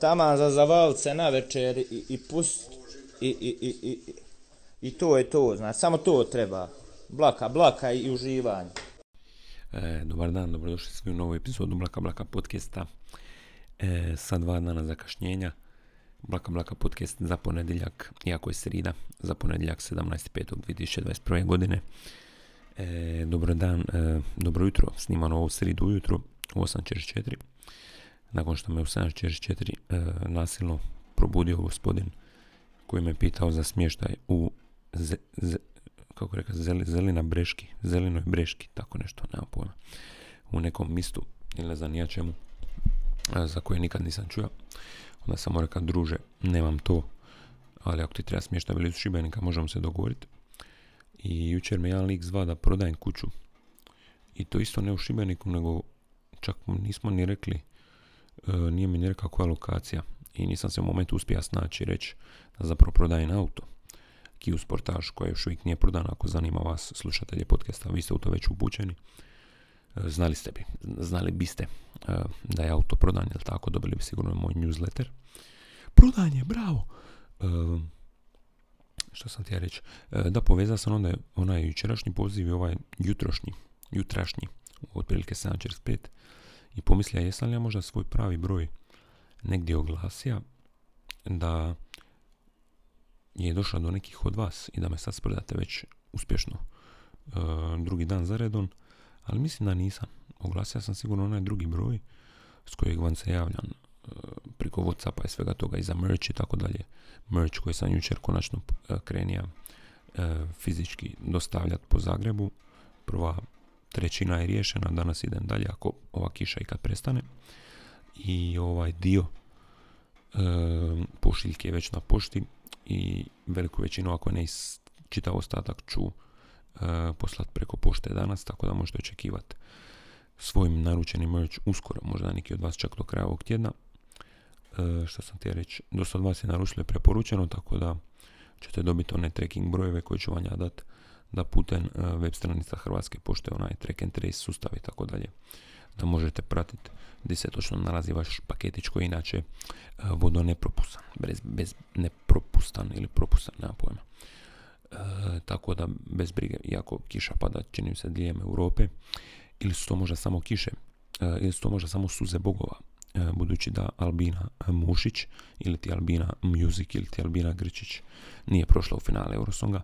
taman za zavalce na večer i, i pust i, i, i, i, to je to, znači, samo to treba. Blaka, blaka i uživanje. E, dobar dan, dobrodošli svi u novu epizodu Blaka Blaka podcasta. E, sa dva dana zakašnjenja. Blaka Blaka podcast za ponedjeljak, iako je srida, za ponedjeljak 17.5.2021. godine. E, dobro dan, e, dobro jutro, snimano ovu sridu ujutro u 8.44. Nakon što me u 7.44 e, nasilno probudio gospodin koji me pitao za smještaj u kako reka, zelina breški, zelinoj breški, tako nešto, nema pojma, u nekom mistu ili ne znam ja čemu, za koje nikad nisam čuo. Onda sam mu rekao, druže, nemam to, ali ako ti treba smještaj blizu Šibenika, možemo se dogovoriti. I jučer me jedan lik zva da prodajem kuću. I to isto ne u Šibeniku, nego čak nismo ni rekli, e, nije mi ni rekao koja lokacija. I nisam se u momentu uspio snaći reći da zapravo prodajem auto. Kia Sportage koja još uvijek nije prodana, ako zanima vas slušatelje podcasta, vi ste u to već upućeni. E, znali ste bi, znali biste e, da je auto prodan, jel tako, dobili bi sigurno moj newsletter. Prodanje, bravo! što sam ti reći? Da, povezao sam onda onaj jučerašnji poziv i ovaj jutrošnji, jutrašnji, otprilike 7.45 i pomislio jesam li ja možda svoj pravi broj negdje oglasija da je došla do nekih od vas i da me sad spredate već uspješno e, drugi dan za redom, ali mislim da nisam. Oglasio sam sigurno onaj drugi broj s kojeg vam se javljam e, preko Whatsappa i svega toga i za merch i tako dalje. Merch koji sam jučer konačno e, krenija e, fizički dostavljati po Zagrebu. Prva trećina je riješena, danas idem dalje ako ova kiša i kad prestane. I ovaj dio e, pošiljke je već na pošti i veliku većinu, ako ne čitav ostatak ću uh, poslat preko pošte danas, tako da možete očekivati svojim naručenim merch uskoro, možda neki od vas čak do kraja ovog tjedna. Uh, što sam ti reći, dosta od vas je naručilo preporučeno, tako da ćete dobiti one tracking brojeve koje ću vam ja dati da putem uh, web stranica Hrvatske pošte, onaj track and trace sustav i tako dalje, da možete pratiti gdje se točno nalazi vaš paketić koji inače uh, vodo nepropusan, bez, bez nepropustan ili propustan, nema pojma. E, tako da bez brige, iako kiša pada, čini se diljem Europe, ili su to možda samo kiše, ili su to možda samo suze bogova, budući da Albina Mušić, ili ti Albina Music, ili ti Albina Grčić nije prošla u finale Eurosonga,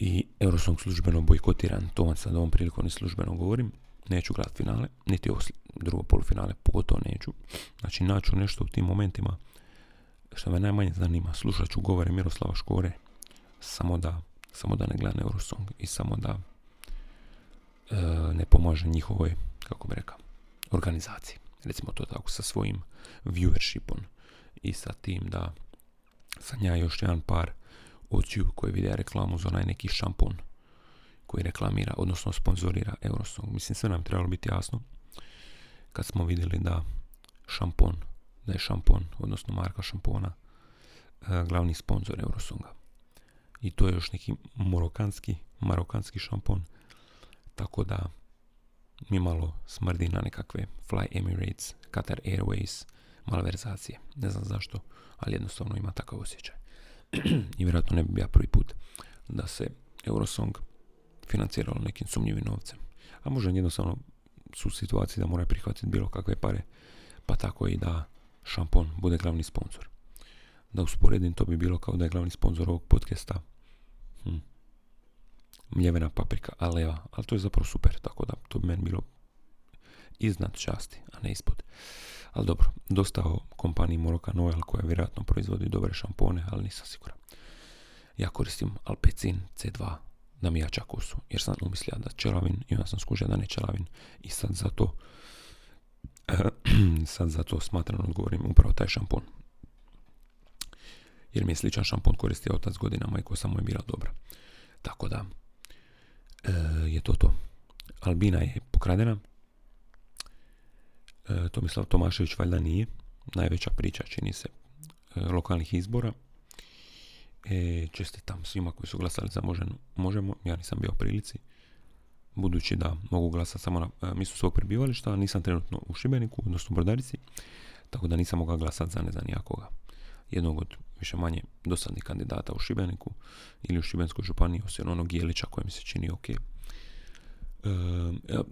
i Eurosong službeno bojkotiran, to vam sad ovom prilikom i službeno govorim, neću gledati finale, niti ovo drugo polufinale, pogotovo neću. Znači, naću nešto u tim momentima što me najmanje zanima. Slušat ću govore Miroslava Škore, samo da, samo da ne gledam Eurosong i samo da e, ne pomaže njihovoj, kako bi rekao, organizaciji. Recimo to tako, sa svojim viewershipom i sa tim da sam ja još jedan par očiju koji vide reklamu za onaj neki šampon koji reklamira, odnosno sponzorira Eurosong. Mislim, sve nam trebalo biti jasno kad smo vidjeli da šampon, da je šampon, odnosno marka šampona, e, glavni sponsor Eurosonga. I to je još neki morokanski, marokanski šampon, tako da mi malo smrdi na nekakve Fly Emirates, Qatar Airways, malverzacije. Ne znam zašto, ali jednostavno ima takav osjećaj. I vjerojatno ne bi bio prvi put da se Eurosong financiralo nekim sumnjivim novcem. A možda jednostavno su u situaciji da moraju prihvatiti bilo kakve pare, pa tako i da šampon bude glavni sponsor. Da usporedim, to bi bilo kao da je glavni sponsor ovog podcasta hm, mljevena paprika Aleva, ali to je zapravo super, tako da to bi meni bilo iznad časti, a ne ispod. Ali dobro, dosta o kompaniji Moroka Noel koja vjerojatno proizvodi dobre šampone, ali nisam siguran. Ja koristim Alpecin C2 da mi jača kosu. Jer sam umislio da čelavin i onda sam skužio da ne čelavin. I sad zato sad zato smatram odgovorim upravo taj šampon. Jer mi je sličan šampon koristio otac godinama i kosa mu je bila dobra. Tako da e, je to to. Albina je pokradena. E, Tomislav Tomašević valjda nije. Najveća priča čini se e, lokalnih izbora. E, čestitam svima koji su glasali za možemo, možemo. Ja nisam bio prilici. Budući da mogu glasati samo na e, mjestu svog prebivališta, nisam trenutno u Šibeniku, odnosno u Brodarici. tako da nisam mogao glasati za ne znam nijakoga. Jednog od više manje dosadnih kandidata u Šibeniku ili u Šibenskoj županiji, osim onog Jelića koji mi se čini ok. E, ja,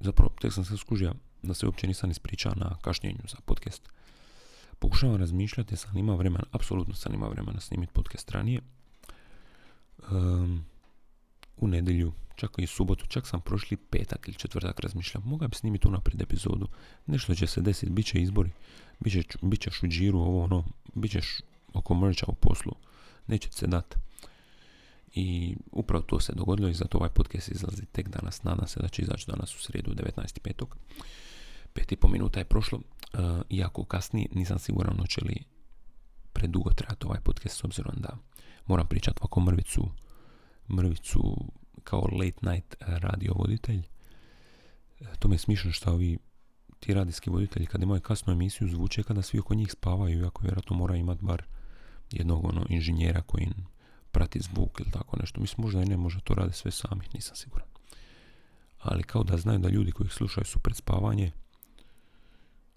zapravo, tek sam se skužio da se uopće nisam ispričao na kašnjenju za podcast. Pokušavam razmišljati, sam ima vremena, apsolutno sam ima vremena snimiti podcast ranije. Um, u nedjelju, čak i subotu, čak sam prošli petak ili četvrtak razmišljam, mogao bi snimiti unaprijed epizodu, nešto će se desiti, bit će izbori, bit, će, bit ćeš u džiru, ovo ono, bit ćeš oko mrča u poslu, neće se dati. I upravo to se dogodilo i zato ovaj podcast izlazi tek danas. Nadam se da će izaći danas u srijedu 19.5. Pet i po minuta je prošlo. Uh, iako kasnije nisam siguran hoće li predugo trajati ovaj podcast s obzirom da moram pričati ovako mrvicu, mrvicu kao late night radio voditelj. E, to mi je smišno što ovi ti radijski voditelji kad imaju kasnu emisiju zvuče kada svi oko njih spavaju, iako vjerojatno mora imati bar jednog ono inženjera koji prati zvuk ili tako nešto. Mislim, možda i ne može to radi sve sami, nisam siguran. Ali kao da znaju da ljudi koji ih slušaju su pred spavanje,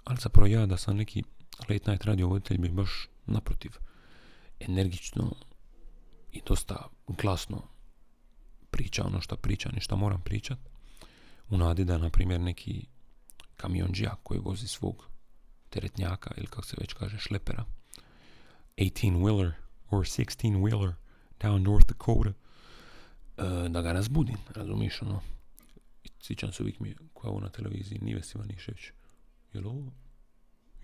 ali zapravo ja da sam neki late night radio voditelj bi baš naprotiv. Energično i dosta glasno priča ono što pričam i što moram pričat. U nadi da, na primjer, neki kamionđija koji vozi svog teretnjaka ili kako se već kaže šlepera 18 wheeler or 16 wheeler down North Dakota uh, da ga razbudim, razumiješ ono? Sjećam se uvijek mi koja ovo na televiziji Nives Ivanišević jel ovo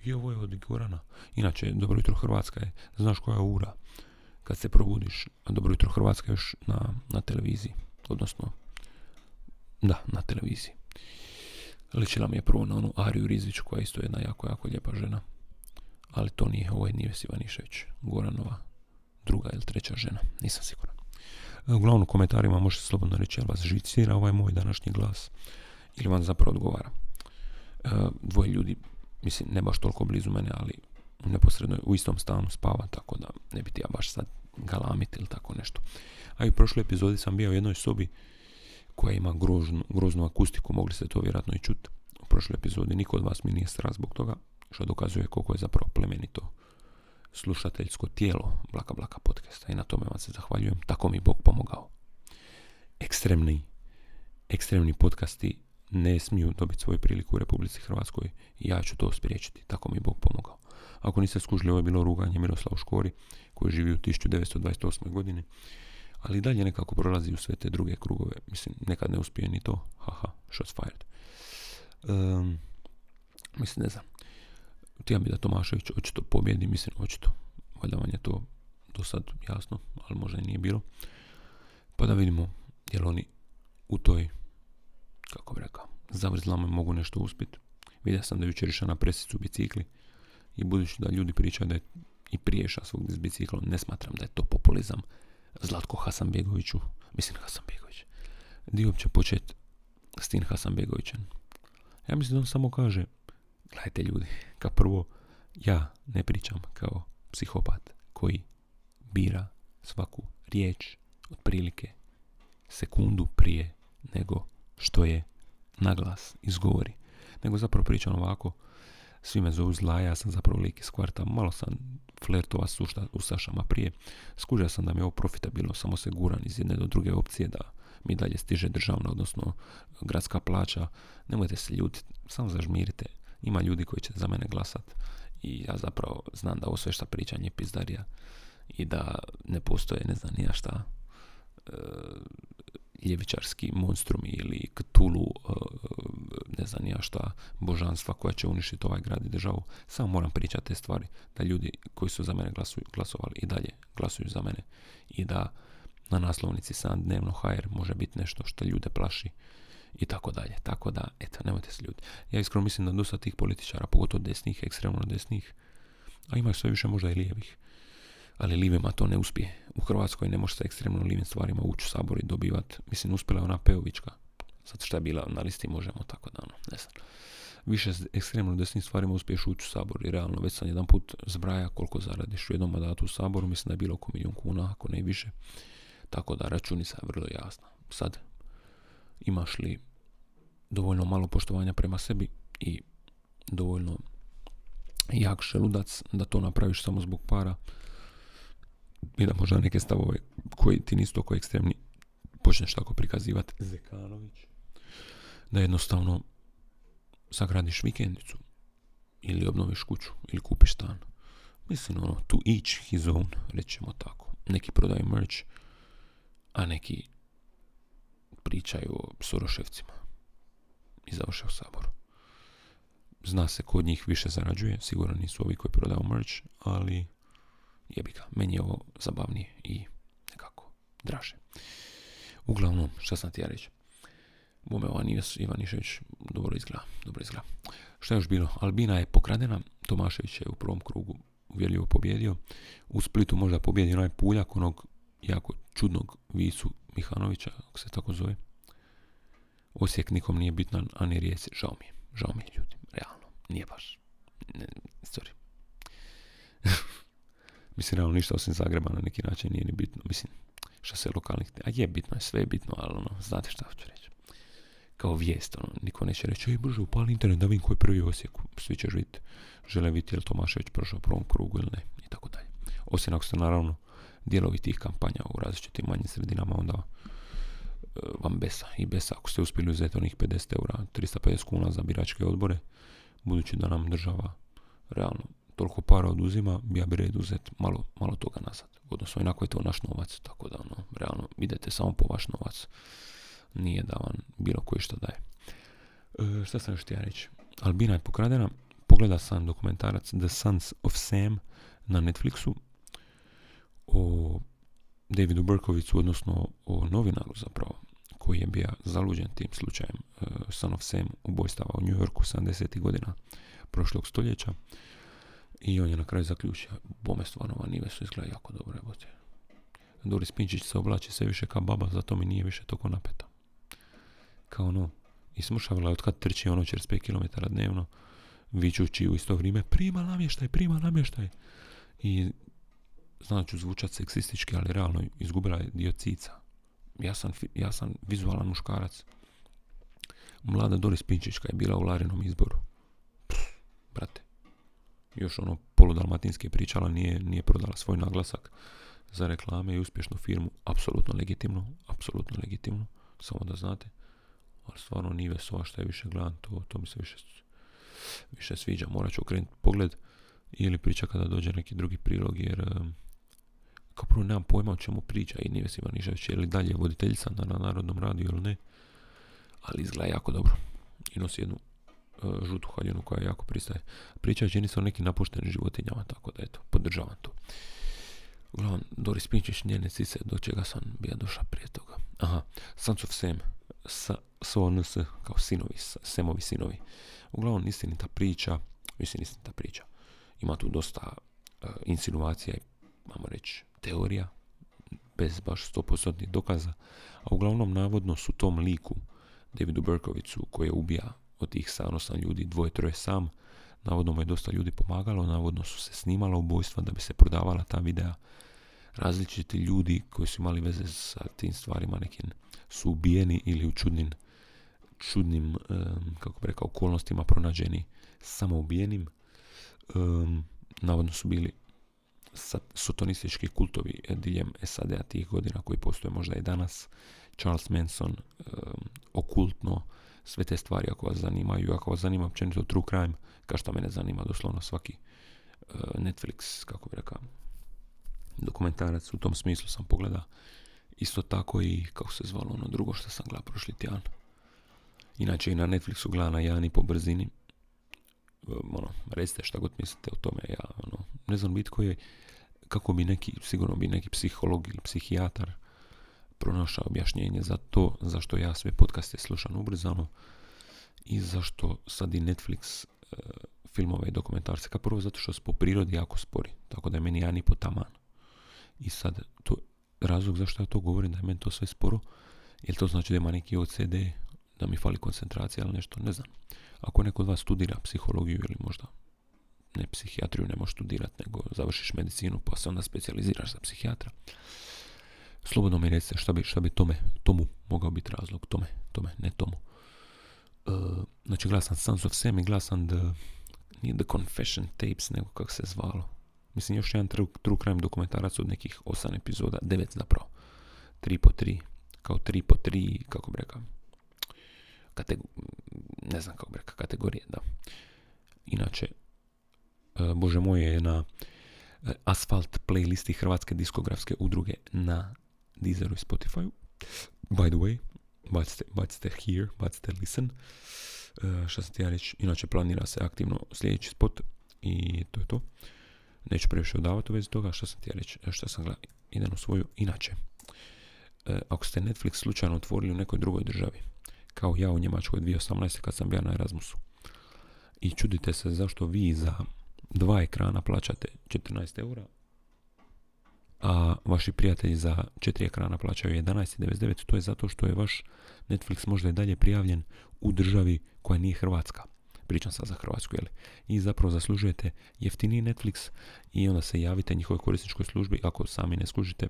je ovo je od Gorana inače Dobro jutro Hrvatska je znaš koja je ura kad se probudiš a Dobro jutro Hrvatska je još na, na televiziji odnosno da, na televiziji ličila mi je prvo na onu Ariju Rizvić koja je isto jedna jako, jako lijepa žena ali to nije, ovo je Nives Ivanišević Goranova druga ili treća žena, nisam siguran. Uglavnom u komentarima možete slobodno reći jel vas žicira ovaj moj današnji glas ili vam zapravo odgovara. E, dvoje ljudi, mislim ne baš toliko blizu mene, ali neposredno u istom stanu spava, tako da ne biti ja baš sad galamit ili tako nešto. A i u prošloj epizodi sam bio u jednoj sobi koja ima groznu, groznu akustiku, mogli ste to vjerojatno i čuti. U prošloj epizodi niko od vas mi nije strah zbog toga, što dokazuje koliko je zapravo plemenito slušateljsko tijelo Blaka Blaka podcasta i na tome vam se zahvaljujem. Tako mi Bog pomogao. Ekstremni, ekstremni podcasti ne smiju dobiti svoju priliku u Republici Hrvatskoj i ja ću to spriječiti. Tako mi Bog pomogao. Ako niste skužili, ovo je bilo ruganje Miroslavu Škori koji živi u 1928. godini, ali dalje nekako prolazi u sve te druge krugove. Mislim, nekad ne uspije ni to. Haha, shots fired. Um, mislim, ne znam htio bi da Tomašević očito pobjedi, mislim očito. Valjda vam je to do sad jasno, ali možda i nije bilo. Pa da vidimo jel oni u toj, kako bi rekao, zavrzlama mogu nešto uspjeti. Vidio sam da jučer išao na presicu bicikli i budući da ljudi pričaju da je i priješa svog s biciklom, ne smatram da je to populizam. Zlatko Hasanbegoviću, mislim Hasanbegović, di uopće početi s tim Hasanbegovićem? Ja mislim da on samo kaže, Gledajte ljudi, kao prvo, ja ne pričam kao psihopat koji bira svaku riječ otprilike sekundu prije nego što je naglas izgovori. Nego zapravo pričam ovako, svi me zovu zla, ja sam zapravo lik iz kvarta, malo sam flertova s Sašama prije, skužio sam da mi je ovo profitabilno, samo se guran iz jedne do druge opcije da mi dalje stiže državna, odnosno gradska plaća, nemojte se ljutiti, samo zažmirite, ima ljudi koji će za mene glasat i ja zapravo znam da ovo sve šta pričam je pizdarija i da ne postoje ne znam nija šta e, ljevičarski monstrumi ili ktulu e, ne znam nija šta božanstva koja će uništiti ovaj grad i državu samo moram pričati te stvari da ljudi koji su za mene glasovali i dalje glasuju za mene i da na naslovnici sam dnevno HR može biti nešto što ljude plaši i tako dalje. Tako da, eto, nemojte se ljudi. Ja iskreno mislim da dosta tih političara, pogotovo desnih, ekstremno desnih, a ima sve više možda i lijevih, ali lijevima to ne uspije. U Hrvatskoj ne može sa ekstremno lijevim stvarima ući u sabor i dobivati. Mislim, uspjela je ona Peovićka. Sad šta je bila na listi možemo, tako da, ono, ne znam. Više s ekstremno desnim stvarima uspiješ ući u sabor i realno već sam jedan put zbraja koliko zaradiš u jednom mandatu u saboru, mislim da je bilo oko milijun kuna, ako ne više. Tako da računica je vrlo jasna. Sad, imaš li dovoljno malo poštovanja prema sebi i dovoljno jak šeludac da to napraviš samo zbog para i da možda neke stavove koji ti nisu toliko ekstremni počneš tako prikazivati Zekanović. Da jednostavno sagradiš vikendicu ili obnoviš kuću ili kupiš stan. Mislim ono to each his own rećemo tako. Neki prodaju merch a neki pričaju o Soroševcima i završe u saboru. Zna se kod njih više zarađuje, sigurno nisu ovi koji prodaju merch, ali jebi ga, meni je ovo zabavnije i nekako draže. Uglavnom, šta sam ti ja reći? Bome ova Ivanišević dobro izgleda, dobro izgleda. Šta je još bilo? Albina je pokradena, Tomašević je u prvom krugu uvjerljivo pobjedio. U Splitu možda pobjedio onaj puljak onog jako čudnog Visu Mihanovića, ako se tako zove. Osijek nikom nije bitan, a ni Rijeci. Žao mi je, žao mi je ljudi, realno. Nije baš. Ne, sorry. Mislim, realno ništa osim Zagreba na neki način nije ni bitno. Mislim, što se lokalnih... A je bitno, je sve je bitno, ali ono, znate šta hoću reći. Kao vijest, ono, niko neće reći, ej brže, upali internet da vidim ko je prvi u Osijeku. Svi će vidjeti, žele vidjeti je li Tomašević prošao prvom krugu ili ne, i tako dalje. Osim ako ste naravno dijelovi tih kampanja u različitim manjim sredinama, onda e, vam besa i besa ako ste uspjeli uzeti onih 50 eura, 350 kuna za biračke odbore, budući da nam država realno toliko para oduzima, ja bi red uzeti malo, malo toga nazad. Odnosno, inako je to naš novac, tako da, ono, realno, idete samo po vaš novac. Nije da vam bilo koji što daje. E, šta sam još htio reći? Albina je pokradena. Pogleda sam dokumentarac The Sons of Sam na Netflixu o Davidu Berkovicu, odnosno o novinaru zapravo, koji je bio zaluđen tim slučajem uh, Son of Sam ubojstava u New Yorku 70. godina prošlog stoljeća. I on je na kraju zaključio, bome stvarno nive su izgleda jako dobro, jebote. Doris Pinčić se oblači sve više kao baba, zato mi nije više toko napeta. Kao ono, i smušavala je od kad trči ono 45 km dnevno, vičući u isto vrijeme, prima namještaj, prima namještaj. I znači zvučat seksistički, ali realno izgubila je dio cica. Ja sam, ja sam vizualan muškarac. Mlada Doris Pinčićka je bila u Larinom izboru. brate, još ono poludalmatinski pričala, nije, nije prodala svoj naglasak za reklame i uspješnu firmu, apsolutno legitimno, apsolutno legitimno, samo da znate. Ali stvarno nije vesova što je više gledam, to, to mi se više, više sviđa. Morat ću okrenuti pogled ili priča kada dođe neki drugi prilog, jer kao prvo nemam pojma o čemu priča i nije Niva Nižević ili dalje voditeljica na, na Narodnom radiju ili ne, ali izgleda jako dobro i nosi jednu žutu haljinu koja jako pristaje. Priča čini se o nekim napuštenim životinjama, tako da eto, podržavam to. Uglavnom, Doris Pinčić, njene cice, do čega sam bio došao prije toga. Aha, Sons of Sam, sa, SONS, kao sinovi, Semovi sinovi. Uglavnom, istinita priča, mislim istinita priča. Ima tu dosta uh, insinuacija i, mamo reći, teorija, bez baš 100% dokaza, a uglavnom navodno su tom liku, Davidu Berkovicu, koji je ubija od tih 7 ljudi, dvoje, troje sam. Navodno mu je dosta ljudi pomagalo, navodno su se snimala ubojstva da bi se prodavala ta videa. Različiti ljudi koji su imali veze sa tim stvarima nekim su ubijeni ili u čudnim, čudnim kako bi rekao, okolnostima pronađeni samo ubijenim. navodno su bili sotonistički kultovi diljem SAD-a tih godina koji postoje možda i danas. Charles Manson, okultno, sve te stvari ako vas zanimaju, ako vas zanima općenito true crime, kao što mene zanima doslovno svaki uh, Netflix, kako bi rekao, dokumentarac u tom smislu sam pogleda. Isto tako i, kako se zvalo ono drugo što sam gledao prošli tjedan. Inače i na Netflixu gleda na jedan i po brzini. Um, ono, recite šta god mislite o tome. Ja, ono, ne znam bit koji je, kako bi neki, sigurno bi neki psiholog ili psihijatar pronašao objašnjenje za to zašto ja sve podcaste slušam ubrzano i zašto sad i Netflix e, filmove i dokumentarce. Kao prvo zato što su po prirodi jako spori, tako da je meni ja ni po taman. I sad, to, razlog zašto ja to govorim da je meni to sve sporo, jel to znači da ima neki OCD, da mi fali koncentracija ili nešto, ne znam. Ako neko od vas studira psihologiju ili možda ne psihijatriju ne možeš studirati, nego završiš medicinu pa se onda specijaliziraš za psihijatra slobodno mi recite šta bi, šta bi tome, tomu mogao biti razlog, tome, tome, ne tomu. Uh, znači glasan Sons of Sam i glasan The, nije The Confession Tapes, nego kako se zvalo. Mislim, još jedan true, true crime dokumentarac od nekih osam epizoda, devet zapravo. Tri po tri, kao tri po tri, kako bi rekao, ne znam kako bi rekao, kategorije, da. Inače, e, Bože moj je na e, Asfalt playlisti Hrvatske diskografske udruge na Deezeru i Spotify. By the way, bacite, bacite here, bacite listen. Uh, šta sam ti ja reći? Inače planira se aktivno sljedeći spot i to je to. Neću previše odavati u vezi toga. Šta sam ti ja reći? Šta sam gledao? Idem u svoju. Inače, uh, ako ste Netflix slučajno otvorili u nekoj drugoj državi, kao ja u Njemačkoj 2018. kad sam bio na Erasmusu, i čudite se zašto vi za dva ekrana plaćate 14 eura, a vaši prijatelji za četiri ekrana plaćaju 11,99, to je zato što je vaš Netflix možda i dalje prijavljen u državi koja nije Hrvatska. Pričam sad za Hrvatsku, jel? I zapravo zaslužujete jeftiniji Netflix i onda se javite njihovoj korisničkoj službi ako sami ne služite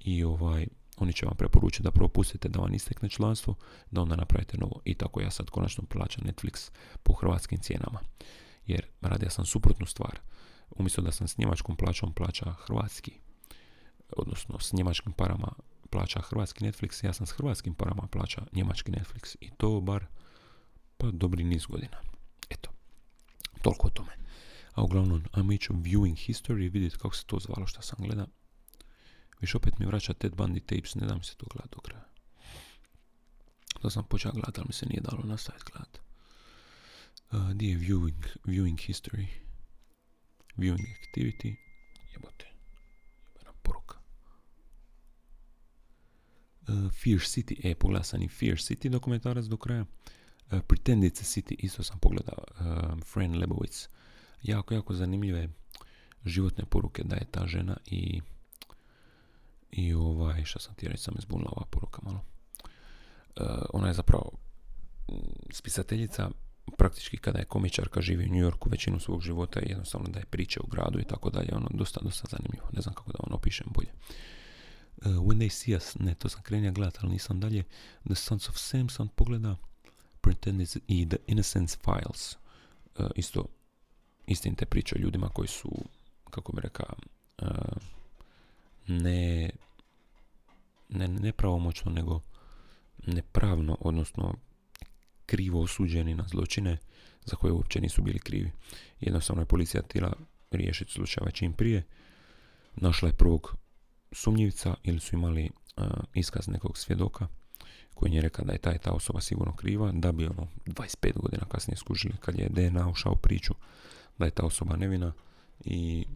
i ovaj, oni će vam preporučiti da propustite da vam istekne članstvo, da onda napravite novo. I tako ja sad konačno plaćam Netflix po hrvatskim cijenama. Jer radio sam suprotnu stvar. Umjesto da sam s njemačkom plaćom plaća hrvatski odnosno s njemačkim parama plaća hrvatski Netflix, ja sam s hrvatskim parama plaća njemački Netflix i to bar pa dobri niz godina. Eto, toliko o tome. A uglavnom, ajmo ići u viewing history, vidjeti kako se to zvalo što sam gleda. Viš opet mi vraća Ted Bundy tapes, ne da mi se to gleda do kraja. To sam počeo gledati, ali mi se nije dalo nastaviti gledati. Uh, di je viewing, viewing history? Viewing activity. Jebote. poruka. Uh, Fear City, e, pogledao sam i Fear City dokumentarac do kraja. Uh, Pretend it's a City, isto sam pogledao. Uh, Fran Lebowitz. Jako, jako zanimljive životne poruke da je ta žena i i ovaj, šta sam ti reći, sam izbunila ova poruka malo. Ona je zapravo mm, spisateljica praktički kada je komičarka živi u New Yorku većinu svog života i jednostavno da je priče u gradu i tako dalje, ono dosta, dosta zanimljivo. Ne znam kako da vam opišem bolje. Uh, when they see us, ne, to sam krenio gledati, ali nisam dalje. The Sons of Sam sam pogleda, Pretenders i The Innocence Files. Uh, isto, istinite priče o ljudima koji su, kako bi rekao, uh, ne, ne nepravomoćno, nego nepravno, odnosno krivo osuđeni na zločine za koje uopće nisu bili krivi. Jednostavno je policija htjela riješiti slučaj čim prije. Našla je prvog sumnjivca ili su imali iskaz nekog svjedoka koji je rekao da je ta ta osoba sigurno kriva, da bi ono 25 godina kasnije skužili kad je DNA ušao priču da je ta osoba nevina i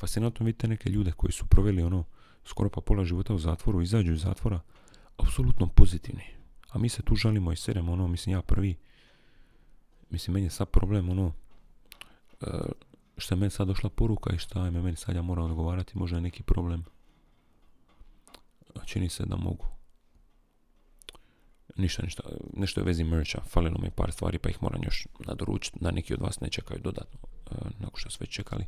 fascinantno vidite neke ljude koji su proveli ono skoro pa pola života u zatvoru, izađu iz zatvora, apsolutno pozitivni. A mi se tu žalimo i seremo, ono, mislim, ja prvi, mislim, meni je sad problem, ono, e, što je meni sad došla poruka i šta je meni sad ja moram odgovarati, možda je neki problem. Čini se da mogu. Ništa, ništa, nešto je vezi mercha, falilo mi par stvari pa ih moram još nadoručiti, da neki od vas ne čekaju dodatno, e, nakon što su već čekali.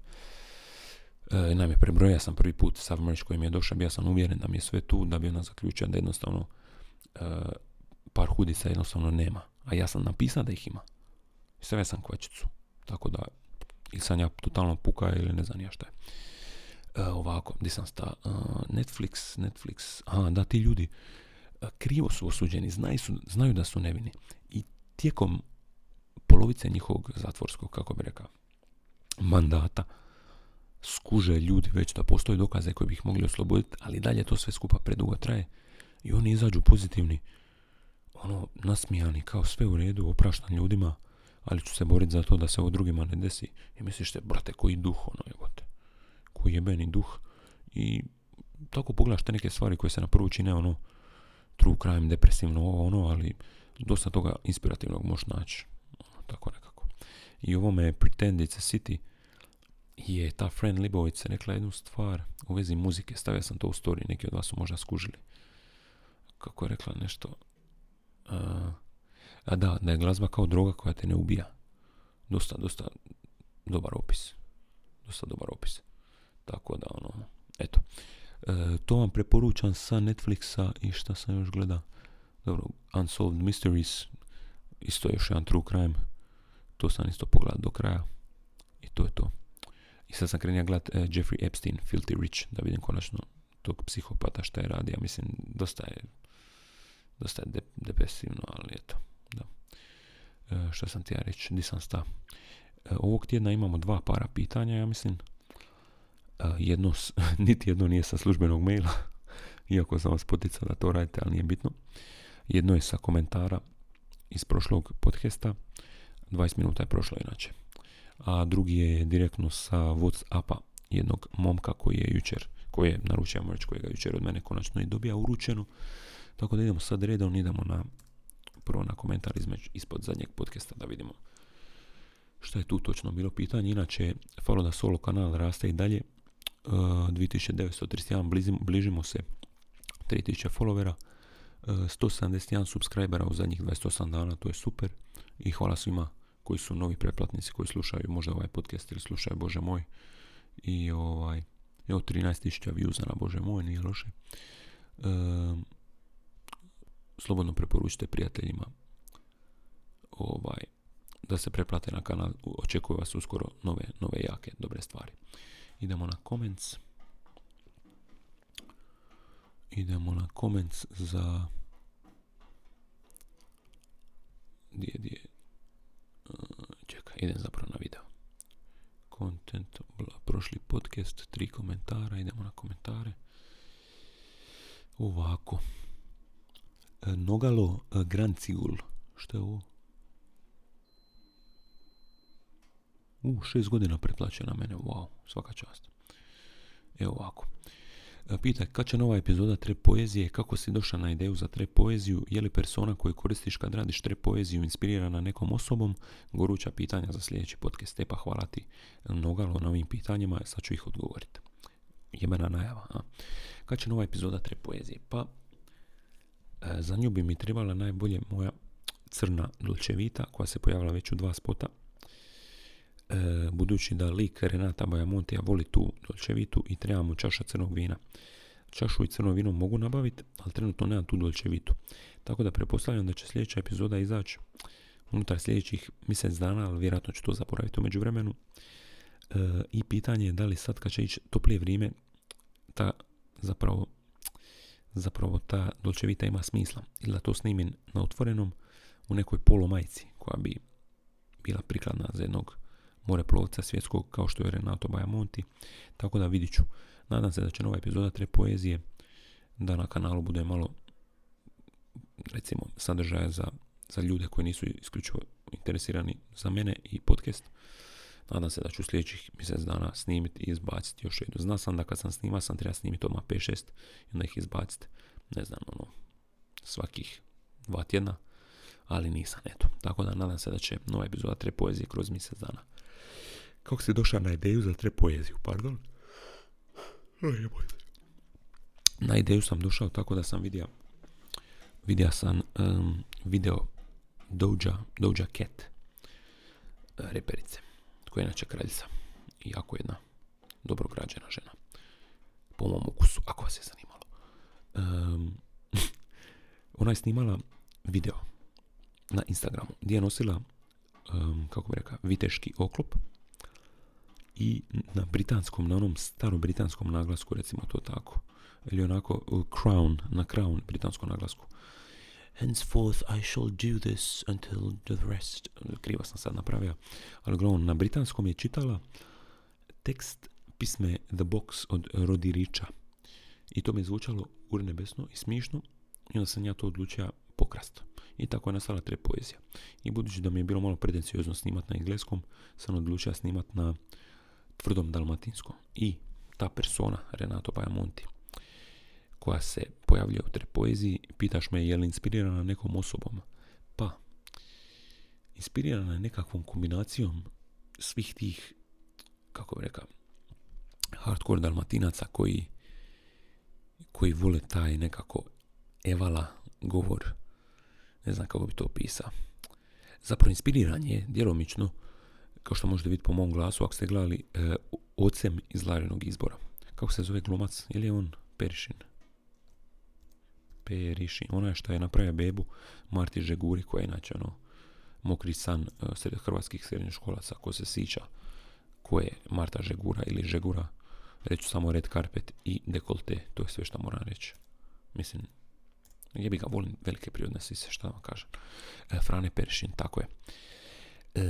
E, nam je prebrojao sam prvi put sav merch koji mi je došao, bio sam uvjeren da mi je sve tu, da bi ona zaključio da jednostavno e, par hudica jednostavno nema. A ja sam napisao da ih ima. Sve sam kvačicu. Tako da, ili sam ja totalno puka ili ne znam ja šta je. E, ovako, gdje sam sta? Uh, Netflix, Netflix, aha, da, ti ljudi uh, krivo su osuđeni, znaju, su, znaju da su nevini. I tijekom polovice njihovog zatvorskog, kako bi rekao, mandata, skuže ljudi već da postoje dokaze koji bi ih mogli osloboditi, ali dalje to sve skupa predugo traje i oni izađu pozitivni, ono, nasmijani, kao sve u redu, opraštan ljudima, ali ću se boriti za to da se ovo drugima ne desi. I misliš te, brate, koji duh, ono, jebote. Koji jebeni duh. I tako pogledaš te neke stvari koje se na prvu čine, ono, true crime, depresivno, ovo, ono, ali dosta toga inspirativnog možeš naći. Ono, tako nekako. I ovo me Pretend It's a City, je ta Fran Libović rekla jednu stvar u vezi muzike. Stavio sam to u story, neki od vas su možda skužili. Kako je rekla nešto... a da, da je glazba kao droga koja te ne ubija. Dosta, dosta dobar opis. Dosta dobar opis. Tako da, ono, eto. E, to vam preporučam sa Netflixa i šta sam još gleda. Dobro, Unsolved Mysteries. Isto još jedan true crime. To sam isto pogledao do kraja I to je to. I sad sam krenio gledat uh, Jeffrey Epstein, Filthy Rich, da vidim konačno tog psihopata šta je radio. Mislim, dosta je, dosta je depresivno, ali eto, da. Uh, šta sam ti ja reći, di sam sta. Uh, ovog tjedna imamo dva para pitanja, ja mislim. Jedno, niti jedno nije sa službenog maila, iako sam vas poticao da to radite, ali nije bitno. Jedno je sa komentara iz prošlog podcasta, 20 minuta je prošlo inače. A drugi je direktno sa Whatsappa jednog momka koji je jučer, koji je naručio, ajmo reći, kojega jučer od mene konačno i dobija uručeno. Tako da idemo sad redom, idemo na prvo na komentar između, ispod zadnjeg podcasta da vidimo što je tu točno bilo pitanje. Inače, Falo da solo kanal raste i dalje. Uh, 2931, bližimo se 3000 followera. 171 subscribera u zadnjih 28 dana, to je super. I hvala svima koji su novi pretplatnici, koji slušaju možda ovaj podcast ili slušaju Bože moj. I ovaj, evo 13.000 viewsa na Bože moj, nije loše. E, slobodno preporučite prijateljima ovaj, da se pretplate na kanal. Očekuju vas uskoro nove, nove jake, dobre stvari. Idemo na comments. Idemo na comments za... Gdje, gdje? Čekaj, idem zapravo na video. Content, prošli podcast, tri komentara, idemo na komentare. Ovako. E, Nogalo e, Grancigul. Što je ovo? U, šest godina pretplaće na mene. Wow, svaka čast. Evo ovako. E, pita kad će nova epizoda Trep poezije, kako si došla na ideju za Trep poeziju, je li persona koju koristiš kad radiš Trep poeziju inspirirana nekom osobom, goruća pitanja za sljedeći podcast. Epa, hvala ti nogalo na ovim pitanjima, sad ću ih odgovoriti. Jebena najava. A? Kad će nova epizoda Trep poezije? Pa, e, za nju bi mi trebala najbolje moja crna Dolčevita koja se pojavila već u dva spota e, budući da lik Renata Bajamontija voli tu dolčevitu i treba mu čaša crnog vina. Čašu i crno vino mogu nabaviti, ali trenutno nemam tu dolčevitu. Tako da prepostavljam da će sljedeća epizoda izaći unutar sljedećih mjesec dana, ali vjerojatno ću to zaboraviti u međuvremenu. E, I pitanje je da li sad kad će ići toplije vrijeme, ta zapravo zapravo ta dolčevita ima smisla. Ili da to snimim na otvorenom u nekoj polomajci koja bi bila prikladna za jednog moreplovca svjetskog kao što je Renato Bajamonti. Tako da vidit ću. Nadam se da će nova epizoda Tre poezije da na kanalu bude malo recimo sadržaja za, za ljude koji nisu isključivo interesirani za mene i podcast. Nadam se da ću sljedećih mjesec dana snimiti i izbaciti još jednu. Zna sam da kad sam snima sam treba snimiti odmah 5-6 i onda ih izbaciti. Ne znam, ono, svakih dva tjedna, ali nisam, eto. Tako da nadam se da će nova epizoda Tre poezije kroz mjesec dana kako si došao na ideju za tre poeziju, pardon? Na ideju sam došao tako da sam vidio vidio sam um, video Doja, Doja Cat reperice koja je inače kraljica i jako jedna dobro građena žena po mom ukusu, ako vas je zanimalo. Um, ona je snimala video na Instagramu gdje je nosila um, kako bi rekao, viteški oklop i na britanskom, na onom starom britanskom naglasku, recimo to tako, ili onako uh, crown, na crown britanskom naglasku. Henceforth I shall do this until the rest. Krivo sam sad napravio. Ali uglavnom, na britanskom je čitala tekst pisme The Box od Rodi Richa. I to mi je zvučalo urnebesno i smišno. I onda sam ja to odlučio pokrast. I tako je nastala tre poezija. I budući da mi je bilo malo pretenciozno snimat na engleskom, sam odlučio snimat na tvrdom dalmatinskom. I ta persona, Renato Pajamonti, koja se pojavljuje u tre poeziji, pitaš me je li inspirirana nekom osobom? Pa, inspirirana je nekakvom kombinacijom svih tih, kako bi rekao, hardcore dalmatinaca koji koji vole taj nekako evala govor. Ne znam kako bi to opisao. Zapravo inspiriran je djelomično kao što možete vidjeti po mom glasu, ako ste gledali e, ocem iz Larinog izbora. Kako se zove glumac? Ili je on Perišin? Perišin. Ona je što je napravio bebu Marti Žeguri, koja je inače ono mokri san e, hrvatskih srednjih školaca, ko se sića ko je Marta Žegura ili Žegura, reću samo red carpet i dekolte, to je sve što moram reći. Mislim, jebi ga, volim velike prirodne sise, šta vam kažem. E, Frane Perišin, tako je. E,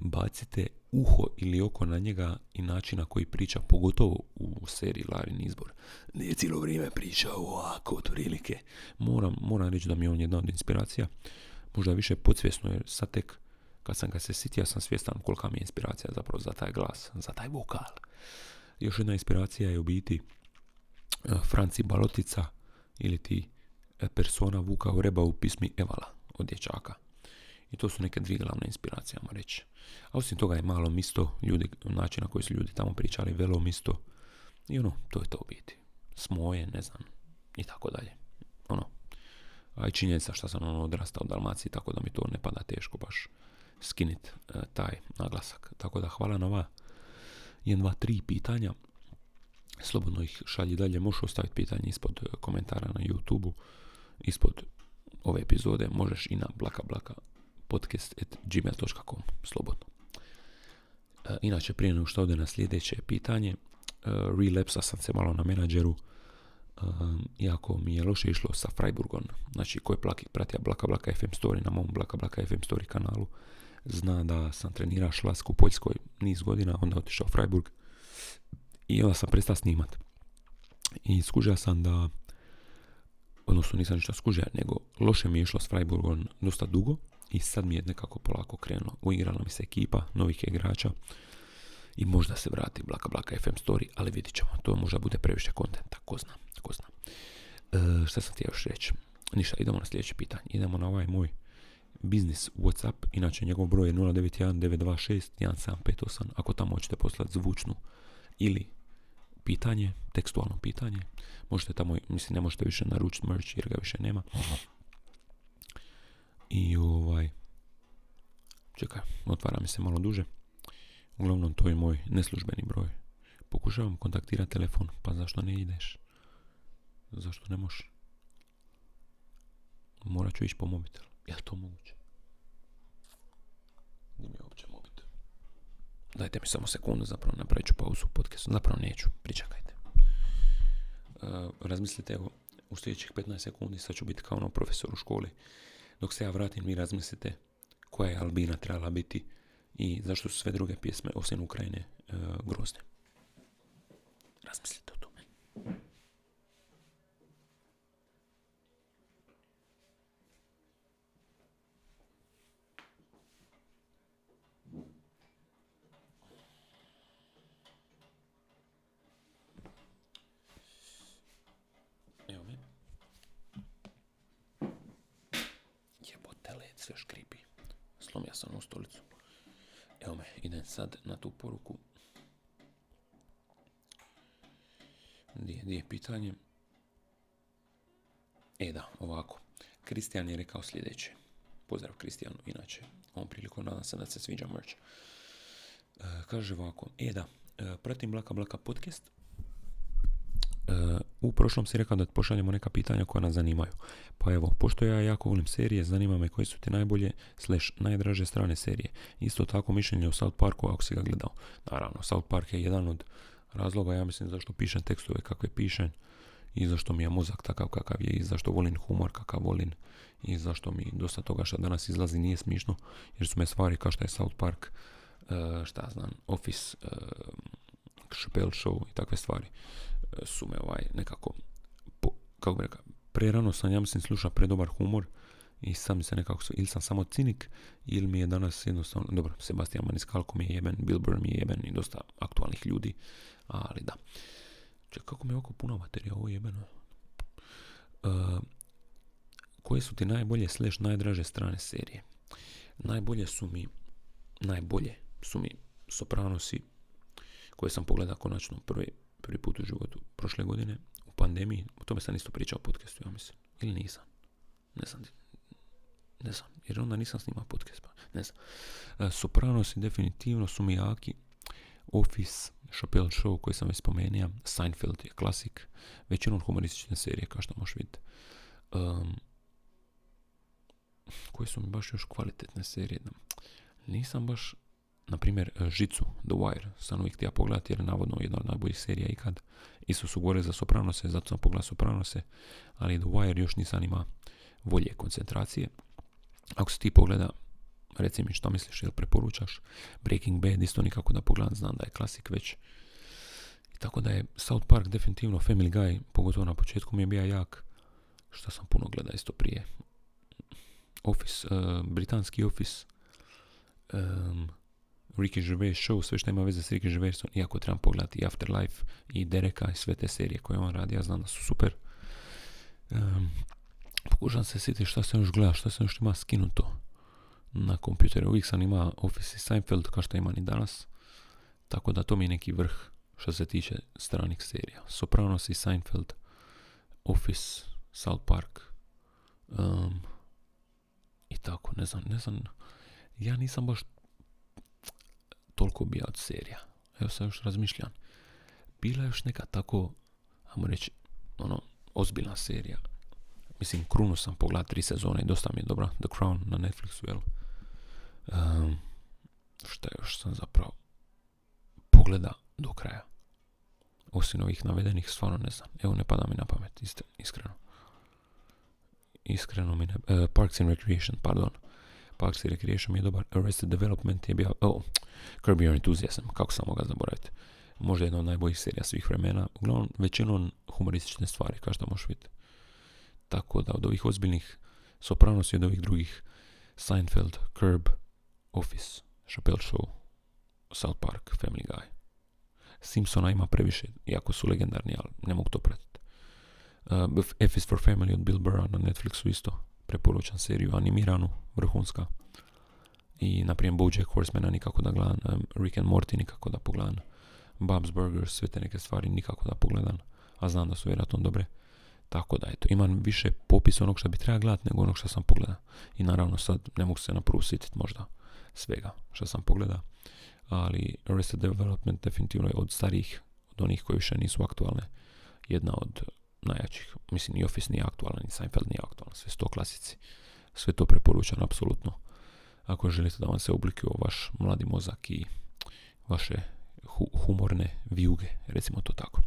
bacite uho ili oko na njega i način na koji priča, pogotovo u seriji Larin izbor. Nije cijelo vrijeme pričao ovako, otprilike. Moram, moram reći da mi je on jedna od inspiracija. Možda više podsvjesno, jer sad tek kad sam ga se sitio, sam svjestan kolika mi je inspiracija zapravo za taj glas, za taj vokal. Još jedna inspiracija je u biti e, Franci Balotica ili ti e, persona Vuka Ureba u pismi Evala od dječaka. I to su neke dvije glavne inspiracije, ajmo reći. A osim toga je malo misto, ljudi, način na koji su ljudi tamo pričali, velo misto. I ono, to je to u biti. Smoje, ne znam, i tako dalje. Ono, a i činjenica što sam ono odrastao u Dalmaciji, tako da mi to ne pada teško baš skinit e, taj naglasak. Tako da hvala na ova 1, 2, 3 pitanja. Slobodno ih šalji dalje. Možeš ostaviti pitanje ispod e, komentara na youtube ispod ove epizode. Možeš i na blaka blaka podcast.gmail.com slobodno. E, inače, prije nego što ode na sljedeće pitanje, relapsa sam se malo na menadžeru, iako mi je loše išlo sa Freiburgom, znači ko je pratio Blaka Blaka FM Story na mom Blaka Blaka FM Story kanalu, zna da sam trenirao šlask u Poljskoj niz godina, onda otišao u Freiburg i onda sam prestao snimat. I skužio sam da, odnosno nisam ništa skužio, nego loše mi je išlo s Freiburgom dosta dugo i sad mi je nekako polako krenulo. Uigrala mi se ekipa novih igrača i možda se vrati Blaka Blaka FM Story, ali vidit ćemo. To možda bude previše kontenta, ko zna, ko zna. E, šta sam ti još reći? Ništa, idemo na sljedeće pitanje. Idemo na ovaj moj biznis Whatsapp, inače njegov broj je 091 926 1758, ako tamo hoćete poslati zvučnu ili pitanje, tekstualno pitanje, možete tamo, mislim ne možete više naručiti merch jer ga više nema. I ovaj, čekaj, otvara mi se malo duže. Uglavnom to je moj neslužbeni broj. Pokušavam kontaktirati telefon, pa zašto ne ideš? Zašto ne možeš? Morat ću ići po mobitel. Je li to moguće? Gdje mi je uopće mobitel? Dajte mi samo sekundu, zapravo napravit ću pauzu u podcastu. Zapravo neću, pričakajte. Uh, razmislite, evo, u sljedećih 15 sekundi sad ću biti kao ono profesor u školi. Dok se ja vratim, vi razmislite koja je Albina trebala biti i zašto su sve druge pjesme, osim Ukrajine, uh, grozne. Razmislite o tome. Evo me. Sve škripi. Slomio sam u stolicu. Evo me, idem sad na tu poruku. Gdje, gdje je pitanje? E da, ovako. Kristijan je rekao sljedeće. Pozdrav Kristijanu, inače. Ovom prilikom nadam se da se sviđa merch. E, kaže ovako. E da, e, pratim Blaka Blaka podcast. U prošlom si rekao da ti pošaljemo neka pitanja koja nas zanimaju. Pa evo, pošto ja jako volim serije, zanima me koje su ti najbolje slash najdraže strane serije. Isto tako mišljenje o South Parku ako si ga gledao. Naravno, South Park je jedan od razloga, ja mislim, zašto pišem tekstove kakve pišem i zašto mi je mozak takav kakav je i zašto volim humor kakav volim i zašto mi dosta toga što danas izlazi nije smišno jer su me stvari kao što je South Park, uh, šta znam, Office, uh, Chappelle Show i takve stvari su me ovaj nekako, po, kako bi rekao, prerano sam, ja mislim, sluša predobar humor i sam se nekako, ili sam samo cinik, ili mi je danas jednostavno, dobro, Sebastian Maniscalco mi je jeben, Bill Burr mi je jeben i dosta aktualnih ljudi, ali da. Čekaj, kako mi je oko puno materija, ovo je jebeno. Uh, koje su ti najbolje slash najdraže strane serije? Najbolje su mi, najbolje su mi Sopranosi, koje sam pogledao konačno prvi, prvi put u životu prošle godine u pandemiji, o tome sam isto pričao u podcastu, ja mislim. Ili nisam. Ne znam. Ne znam, jer onda nisam snimao podcast, pa ne znam. Uh, Sopranos definitivno su mi jaki. Office, Chappelle Show koji sam već spomenuo, Seinfeld je klasik, većinom humoristične serije kao što možeš vidjeti. Koje su mi baš još kvalitetne serije. Nisam baš na primjer, e, Žicu, The Wire, sam uvijek htio pogledati jer je navodno jedna od najboljih serija ikad. Isto su govorili za Sopranose, zato sam pogledao Sopranose, ali The Wire još nisam ima volje koncentracije. Ako se ti pogleda, reci mi što misliš ili preporučaš. Breaking Bad isto nikako da pogledam, znam da je klasik već. Tako da je South Park definitivno Family Guy, pogotovo na početku mi je bio jak. Što sam puno gleda isto prije. Office, uh, britanski Office, um, Ricky Gervais show, sve što ima veze s Ricky Gervaisom, iako trebam pogledati i Afterlife i Dereka i sve te serije koje on radi, ja znam da su super. Um, pokušam se sjetiti šta sam još gleda, šta sam još ima skinuto na kompjuteru. Uvijek sam ima Office i Seinfeld kao što imam i danas. Tako da to mi je neki vrh što se tiče stranih serija. Sopranos i Seinfeld, Office, South Park um, i tako, ne znam, ne znam. Ja nisam baš toliko bija od serija. Evo sad još razmišljam. Bila je još neka tako, ajmo reći, ono, ozbiljna serija. Mislim, Krunu sam pogledao tri sezone i dosta mi je dobra. The Crown na Netflixu, jel? Um, šta još sam zapravo pogleda do kraja. Osim ovih navedenih, stvarno ne znam. Evo, ne pada mi na pamet, iskreno. Iskreno mi ne... Uh, Parks and Recreation, pardon. Parks and Recreation je dobar. Arrested Development je bio... Oh, Curb Your Enthusiasm, kako sam mogao zaboraviti. Možda jedna od najboljih serija svih vremena. Uglavnom, većinom humoristične stvari, kao što možeš vidjeti. Tako da od ovih ozbiljnih Sopranos i od ovih drugih Seinfeld, Curb, Office, Chappelle Show, South Park, Family Guy. Simpsona ima previše, iako su legendarni, ali ne mogu to pratiti. Uh, F is for Family od Bill Burra na Netflixu isto. Preporučam seriju animiranu, vrhunska. I, na primjer, Bojack Horsemana nikako da gledam, Rick and Morty nikako da pogledam, Bob's Burgers, sve te neke stvari nikako da pogledam, a znam da su vjerojatno dobre. Tako da, eto, imam više popis onog što bi trebao gledati nego onog što sam pogledao. I naravno sad ne mogu se na prvu sjetiti možda svega što sam pogledao. Ali Arrested Development definitivno je od starijih, od onih koji više nisu aktualne, jedna od najjačih. Mislim, ni Office nije aktualan, ni Seinfeld nije aktualan, sve sto klasici. Sve to preporučam, apsolutno. Ako želite da vam se oblikuje vaš mladi mozak i vaše humorne vijuge, recimo to tako.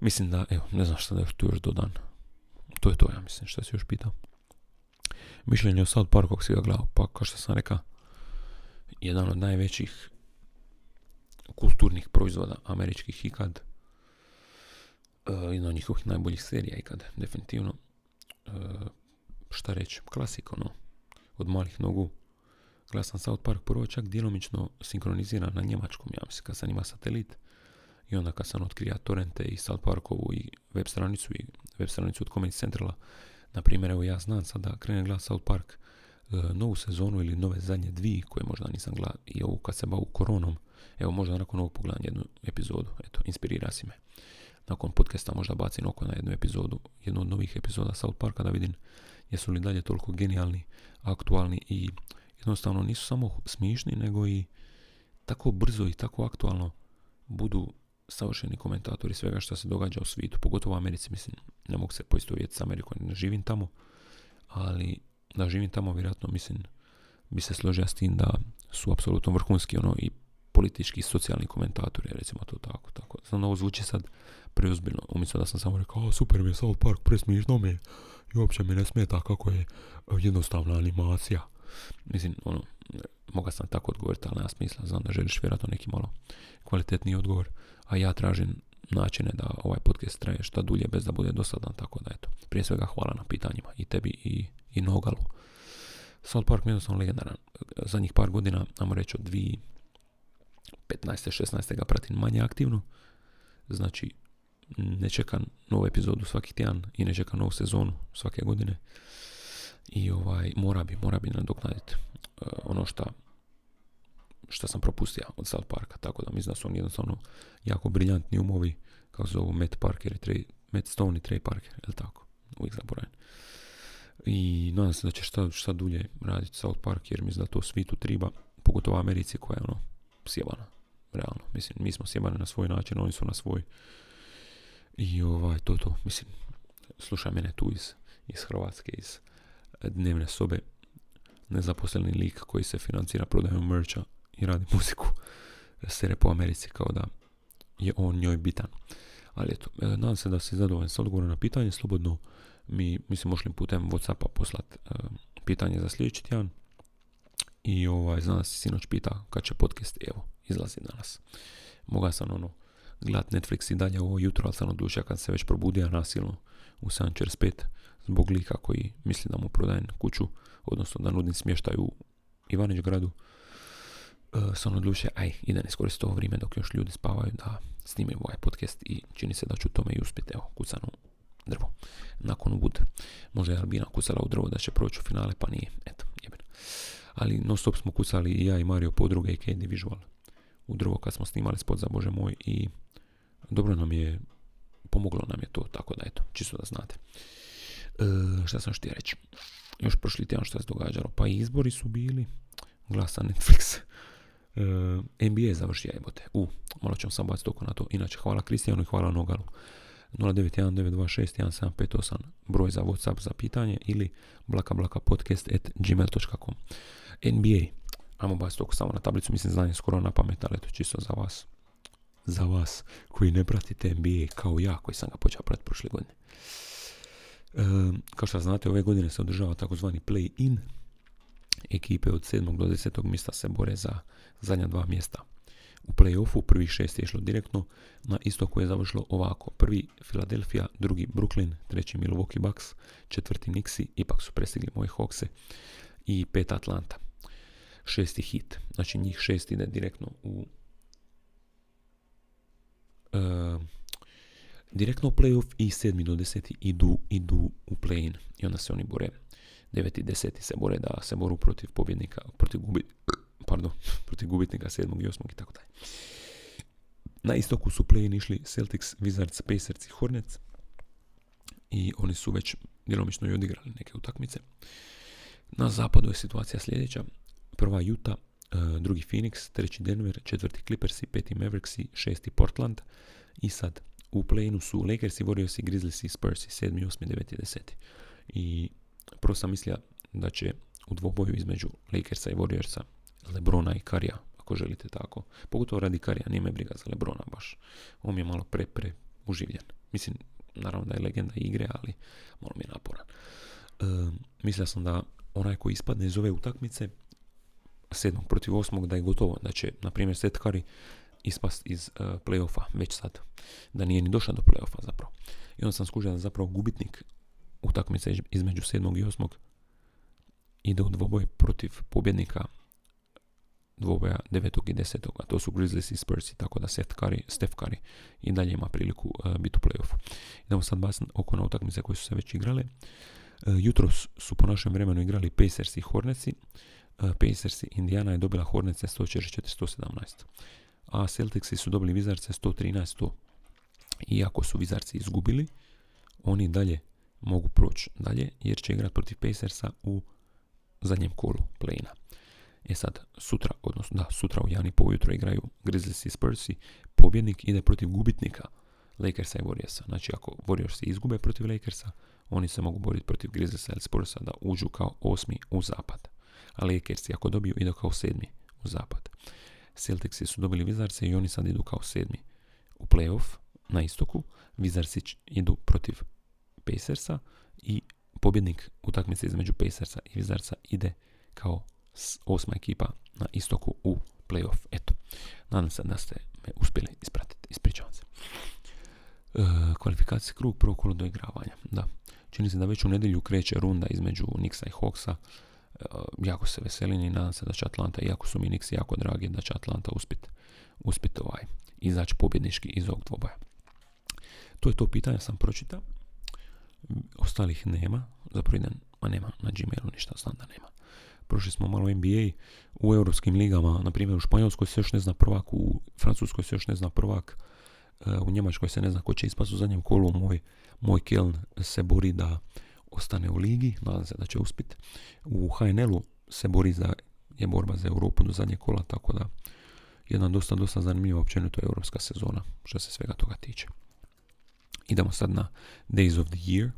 Mislim da, evo, ne znam šta da još tu još dodan. To je to, ja mislim, što si još pitao. Mišljenje o South Parku, ako si ga gledao, pa kao što sam rekao, jedan od najvećih kulturnih proizvoda američkih ikad. Uh, jedna od njihovih najboljih serija ikad, definitivno. Uh, šta reći, klasik, ono, od malih nogu. Gledao sam South Park prvo čak djelomično sinkroniziran na njemačkom, ja mislim, kad sam ima satelit. I onda kad sam otkrija torrente i South Parkovu i web stranicu i web stranicu od Comedy Centrala, na primjer, evo ja znam sad da krenem gledati South Park e, novu sezonu ili nove zadnje dvije koje možda nisam gledao i ovu kad se bavu koronom, evo možda nakon ovog pogledam jednu epizodu, eto, inspirira si me. Nakon podcasta možda bacim oko na jednu epizodu, jednu od novih epizoda South Parka da vidim jesu li dalje toliko genijalni, aktualni i jednostavno nisu samo smišni, nego i tako brzo i tako aktualno budu savršeni komentatori svega što se događa u svijetu, pogotovo u Americi, mislim, ne mogu se poistovjeti s Amerikom, ne živim tamo, ali da živim tamo, vjerojatno, mislim, bi se složio s tim da su apsolutno vrhunski, ono, i politički i socijalni komentatori, recimo to tako, tako. Znam ovo zvuči sad preozbiljno, umjesto da sam samo rekao, super mi je South Park, presmišno mi je, i uopće mi ne smeta kako je jednostavna animacija. Mislim, ono, moga sam tako odgovoriti, ali nema smisla, znam da želiš vjerojatno neki malo kvalitetniji odgovor, a ja tražim načine da ovaj podcast traje šta dulje bez da bude dosadan, tako da eto, prije svega hvala na pitanjima i tebi i, i Nogalu. South Park mi je jednostavno legendaran. Zadnjih par godina, namo reći od 2015. 16. ga pratim manje aktivno, znači ne čekam novu epizodu svaki tjedan i ne čekam novu sezonu svake godine i ovaj, mora bi, mora bi nadoknaditi uh, ono što što sam propustio od South Parka, tako da mislim da su oni jednostavno jako briljantni umovi, kao se zovu Matt Parker i Trey, Matt Stone i Trey Parker, je tako? Uvijek zaboravim. I nadam se da će šta, šta dulje raditi South Park, jer mislim da to svi tu triba, pogotovo Americi koja je ono sjebana, realno. Mislim, mi smo sjebani na svoj način, oni su na svoj. I ovaj, to to, mislim, slušaj mene tu iz, iz Hrvatske, iz dnevne sobe, nezaposleni lik koji se financira prodajom mercha i radi muziku sere po Americi kao da je on njoj bitan. Ali eto, e, nadam se da si zadovoljan sa odgovorom na pitanje, slobodno mi, mislim, možemo putem Whatsappa poslat e, pitanje za sljedeći tjedan. I ovaj, znam da si sinoć pita kad će podcast, evo, izlazi danas. Moga sam ono, gledat Netflix i dalje ovo jutro, ali sam odlučio kad se već probudio nasilno u 7.45 zbog lika koji misli da mu prodajem kuću, odnosno da nudim smještaj u Ivanić gradu. E, sam odlučio, aj, idem iskoristiti ovo vrijeme dok još ljudi spavaju da snimim ovaj podcast i čini se da ću tome i uspjeti. Evo, kucano drvo. Nakon Wood. Možda je Albina kucala u drvo da će proći u finale, pa nije. Eto, jeben. Ali non stop smo kucali i ja i Mario podruge i Candy Visual u drvo kad smo snimali spot za Bože moj i dobro nam je, pomoglo nam je to, tako da eto, čisto da znate. E, šta sam štio reći? Još prošli tjedan što se događalo, pa izbori su bili, glasa Netflix. E, NBA završio jebote. U, malo ćemo sam baciti oko na to. Inače, hvala Kristijanu i hvala Nogalu. 0919261758 broj za Whatsapp za pitanje ili blakablakapodcast at gmail.com NBA Ajmo baciti oko samo na tablicu, mislim znanje skoro na pamet, ali to čisto za vas. Za vas koji ne pratite NBA kao ja koji sam ga počeo pratiti prošle godine. E, kao što znate, ove godine se održava takozvani play-in. Ekipe od 7. do 10. mjesta se bore za zadnja dva mjesta. U play-offu prvi šest je išlo direktno, na istoku je završilo ovako. Prvi Philadelphia, drugi Brooklyn, treći Milwaukee Bucks, četvrti Nixi, ipak su prestigli moje Hawkse i pet Atlanta šesti hit. Znači njih šest ide direktno u uh, direktno u playoff i sedmi do deseti idu, idu u play-in. I onda se oni bore. Deveti i deseti se bore da se boru protiv pobjednika, protiv, gubi, pardon, protiv gubitnika sedmog i osmog i tako dalje. Na istoku su play-in išli Celtics, Wizards, Pacers i Hornets. I oni su već djelomično i odigrali neke utakmice. Na zapadu je situacija sljedeća. Prva Utah, drugi Phoenix, treći Denver, četvrti Clippers, peti Mavericks, šesti Portland. I sad u play su Lakersi, Warriorsi, Grizzliesi, Spursi, sedmi, osmi, deveti, deseti. I prvo sam mislio da će u dvoboju između Lakersa i Warriorsa, Lebrona i Karija, ako želite tako. Pogotovo radi Karija, nije me briga za Lebrona baš. On je malo pre, pre uživljen. Mislim, naravno da je legenda igre, ali malo mi je naporan. E, mislio sam da onaj koji ispadne iz ove utakmice sedmog protiv osmog da je gotovo, da će, na primjer, Curry ispast iz uh, playoffa već sad. Da nije ni došao do playoffa zapravo. I onda sam skužio da zapravo gubitnik utakmice između sedmog i osmog ide u dvoboj protiv pobjednika dvoboja devetog i desetog, a to su Grizzlies i Spurs, tako da Steph Curry i dalje ima priliku uh, biti u playoffu. Idemo sad baciti oko na utakmice koje su se već igrale. Uh, jutros su po našem vremenu igrali Pacers i Hornetsi. E, Pacers Indiana je dobila Hornets 144-117. A Celticsi su dobili Vizarce 113-100. Iako su Vizarci izgubili, oni dalje mogu proći dalje jer će igrati protiv Pacersa u zadnjem kolu play E sad, sutra, odnosno da, sutra u Jani ujutro igraju Grizzlies i Spursi, pobjednik ide protiv gubitnika Lakersa i Warriorsa. Znači, ako Warriorsi izgube protiv Lakersa, oni se mogu boriti protiv Grizzliesa ili Spursa da uđu kao osmi u zapad a Lakersi ako dobiju idu kao sedmi u zapad. Celticsi su dobili Vizarce i oni sad idu kao sedmi u playoff na istoku. Vizarci idu protiv Pacersa i pobjednik utakmice između Pacersa i Vizarca ide kao osma ekipa na istoku u playoff. Eto, nadam se da ste me uspjeli ispratiti. Ispričavam se. E, kvalifikacijski krug, prvo kolo doigravanja. Da, čini se da već u nedjelju kreće runda između Nixa i Hawksa. Eh, jako se veselim i nadam se da će Atlanta, iako su mi Nixi jako dragi, da će Atlanta uspjeti uspjet ovaj, izaći pobjednički iz ovog dvoboja. To je to pitanje, sam pročitao. Ostalih nema, zapravo idem, ma nema na Gmailu ništa, znam da nema. Prošli smo malo NBA u europskim ligama, na primjer u Španjolskoj se još ne zna prvak, u Francuskoj se još ne zna prvak, eh, u Njemačkoj se ne zna ko će ispast u zadnjem kolu, moj, moj Keln se bori da ostane u ligi, nadam se da će uspjeti. U HNL-u se bori za, je borba za Europu do zadnje kola, tako da jedna dosta, dosta zanimljiva općenito europska sezona, što se svega toga tiče. Idemo sad na Days of the Year.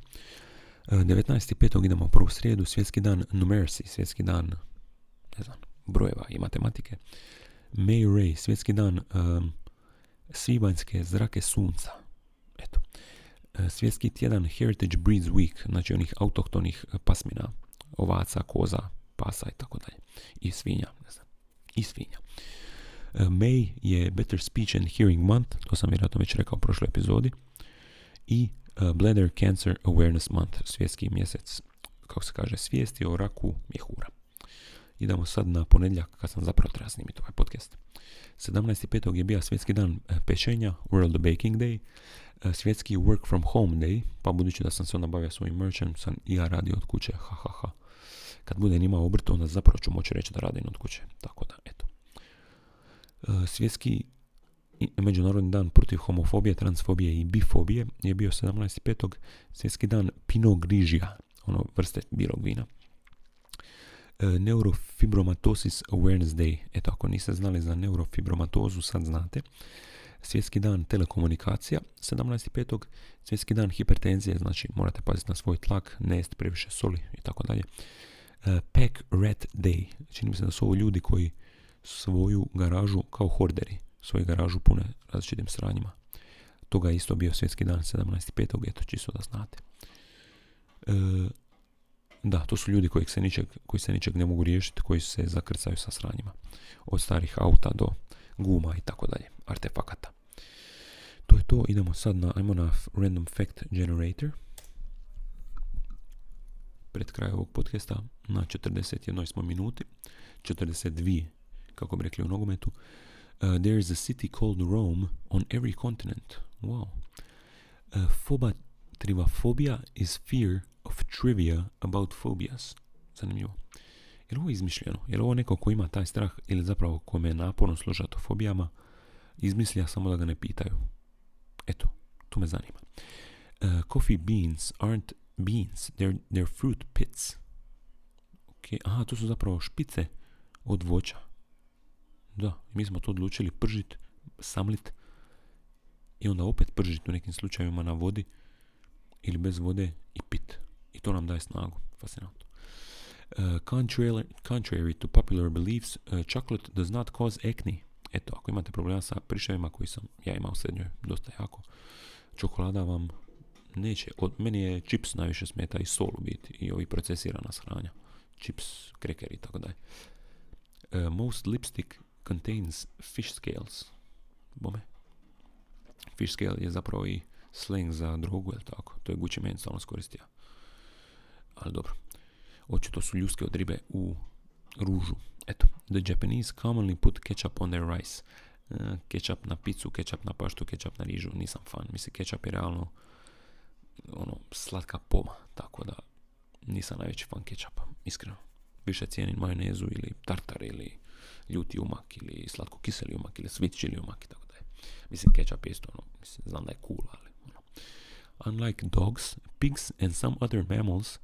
19.5. idemo u prvu srijedu, svjetski dan numeracy, svjetski dan ne znam, brojeva i matematike. May Ray, svjetski dan um, svibanjske zrake sunca. E, svjetski tjedan Heritage Breeds Week, znači onih autohtonih pasmina, ovaca, koza, pasa i tako dalje. I svinja, ne znam. I svinja. Uh, May je Better Speech and Hearing Month, to sam vjerojatno već rekao u prošloj epizodi. I Bladder Cancer Awareness Month, svjetski mjesec, kako se kaže, svijesti o raku mjehura. Idemo sad na ponedjeljak kad sam zapravo treba snimiti ovaj podcast. 17.5. je bio svjetski dan e, pečenja, World Baking Day, e, svjetski Work from Home Day, pa budući da sam se onda bavio svojim merchom, sam i ja radio od kuće, ha ha ha. Kad budem imao obrt, onda zapravo ću moći reći da radim od kuće, tako da, eto. E, svjetski Međunarodni dan protiv homofobije, transfobije i bifobije je bio 17.5. Svjetski dan Pinot Grigio, ono vrste bilog vina. E, Neurofibromatosis Awareness Day. Eto, ako niste znali za neurofibromatozu, sad znate. Svjetski dan telekomunikacija, 17.5. Svjetski dan hipertenzije, znači morate paziti na svoj tlak, ne jesti previše soli i tako dalje. E, Pack Rat Day. Čini mi se da su ovo ljudi koji svoju garažu kao horderi, svoju garažu pune različitim sranjima. Toga je isto bio svjetski dan 17.5. Eto, čisto da znate. Da, to su ljudi koji se ničeg, koji se ničeg ne mogu riješiti, koji se zakrcaju sa sranjima. Od starih auta do guma i tako dalje, artefakata. To je to, idemo sad na, ajmo na Random Fact Generator. Pred kraj ovog podcasta na 41 smo minuti, 42, kako bi rekli u nogometu. Uh, there is a city called Rome on every continent. Wow. Uh, foba trivafobia is fear of trivia about phobias. Zanimljivo. Je li ovo izmišljeno? Je ovo neko ko ima taj strah ili zapravo kome je naporno slušati o fobijama, izmislija samo da ga ne pitaju? Eto, to me zanima. Uh, coffee beans aren't beans, they're, they're fruit pits. Okay. Aha, to su zapravo špice od voća. Da, mi smo to odlučili pržit, samlit i onda opet pržit u nekim slučajevima na vodi ili bez vode i pit. To nam daje snagu. Fascinantno. Uh, contrary, to popular beliefs, uh, chocolate does not cause acne. Eto, ako imate problema sa prišavima koji sam ja imao u srednjoj dosta jako, čokolada vam neće. Od meni je čips najviše smeta i sol u biti i ovi procesirana shranja. Chips, krekeri i tako dalje. Uh, most lipstick contains fish scales. Bome. Fish scale je zapravo i slang za drogu, je tako? To je Gucci Mane stalno skoristio ali dobro. Očito su ljuske od ribe u ružu. Eto, the Japanese commonly put ketchup on their rice. Uh, ketchup na picu, ketchup na paštu, ketchup na rižu, nisam fan. Mislim, ketchup je realno ono, slatka poma, tako da nisam najveći fan ketchupa, iskreno. Više cijenim majonezu ili tartar ili ljuti umak ili slatko kiseli umak ili sweet chili umak i tako da je. Mislim, ketchup je isto ono, mislim, znam da je cool, ali ono. Unlike dogs, pigs and some other mammals,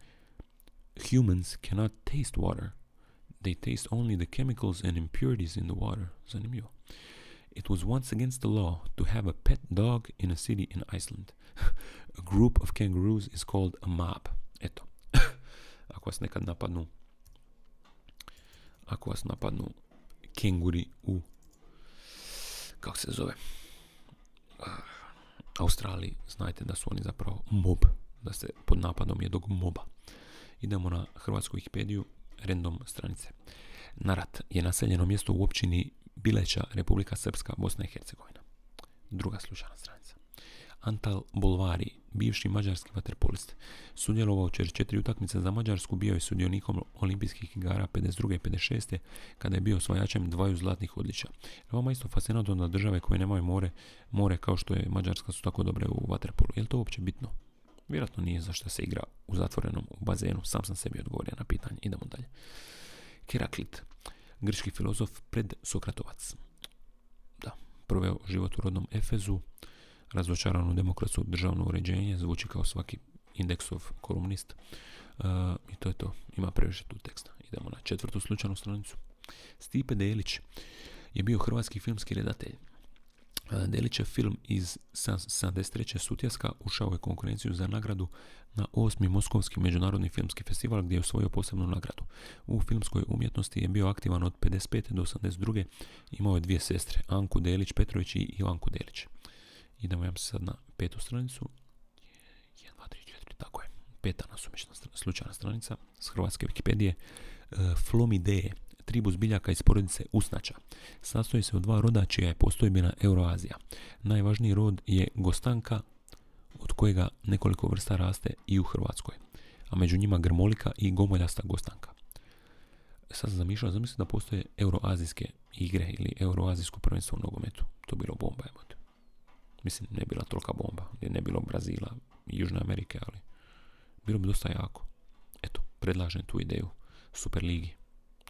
humans cannot taste water. They taste only the chemicals and impurities in the water. It was once against the law to have a pet dog in a city in Iceland. a group of kangaroos is called a mob. Eto. ako vas nekad napadnu ako vas napadnu kenguri u kako se zove uh, Australiji, znajte da su oni zapravo mob, da se pod napadom jednog moba. Idemo na hrvatsku Wikipediju, random stranice. Narat je naseljeno mjesto u općini Bileća, Republika Srpska, Bosna i Hercegovina. Druga slučajna stranica. Antal Bolvari, bivši mađarski vaterpolist, sudjelovao u četiri utakmice za Mađarsku, bio je sudionikom olimpijskih igara 52. i 56. kada je bio osvajačem dvaju zlatnih odličja. Vama isto fascinantno da države koje nemaju more, more kao što je Mađarska su tako dobre u vaterpolu. Je li to uopće bitno? Vjerojatno nije zašto se igra u zatvorenom u bazenu. Sam sam sebi odgovorio na pitanje. Idemo dalje. Heraklit, grčki filozof pred Sokratovac. Da, proveo život u rodnom Efezu, razočarano demokratsko državno uređenje, zvuči kao svaki indeksov kolumnist. Uh, I to je to. Ima previše tu teksta. Idemo na četvrtu slučajnu stranicu. Stipe Delić je bio hrvatski filmski redatelj. Delićev film iz 73. Sutjeska ušao je konkurenciju za nagradu na 8. Moskovski međunarodni filmski festival gdje je osvojio posebnu nagradu. U filmskoj umjetnosti je bio aktivan od 55. do 82. Imao je dvije sestre, Anku Delić Petrović i Ivanku Delić. Idemo ja sad na petu stranicu. 1, 2, 3, 4, tako je. Peta nasumična slučajna stranica s hrvatske Wikipedije. E, Flomideje tribus biljaka iz porodice usnača. Sastoji se od dva roda čija je postojbina Euroazija. Najvažniji rod je gostanka, od kojega nekoliko vrsta raste i u Hrvatskoj, a među njima grmolika i gomoljasta gostanka. Sad sam zamišljao, zamislim da postoje euroazijske igre ili euroazijsko prvenstvo u nogometu. To bilo bomba, evo. Mislim, ne bila tolika bomba, gdje ne bilo Brazila i Južne Amerike, ali bilo bi dosta jako. Eto, predlažem tu ideju Superligi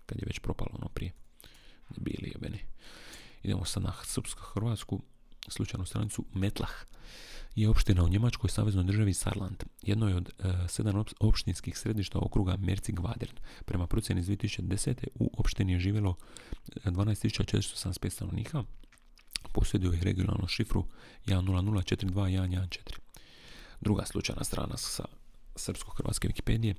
kad je već propalo ono prije. Bili jebeni. Idemo sad na srpsko-hrvatsku slučajnu stranicu Metlah je opština u Njemačkoj saveznoj državi Sarland. Jedno je od e, sedam opštinskih središta okruga Merci Gvadern. Prema procjeni iz 2010. u opštini je živjelo 12.475 stanovnika. Posjedio je regionalnu šifru 100421114. Druga slučajna strana sa srpsko-hrvatske Wikipedije.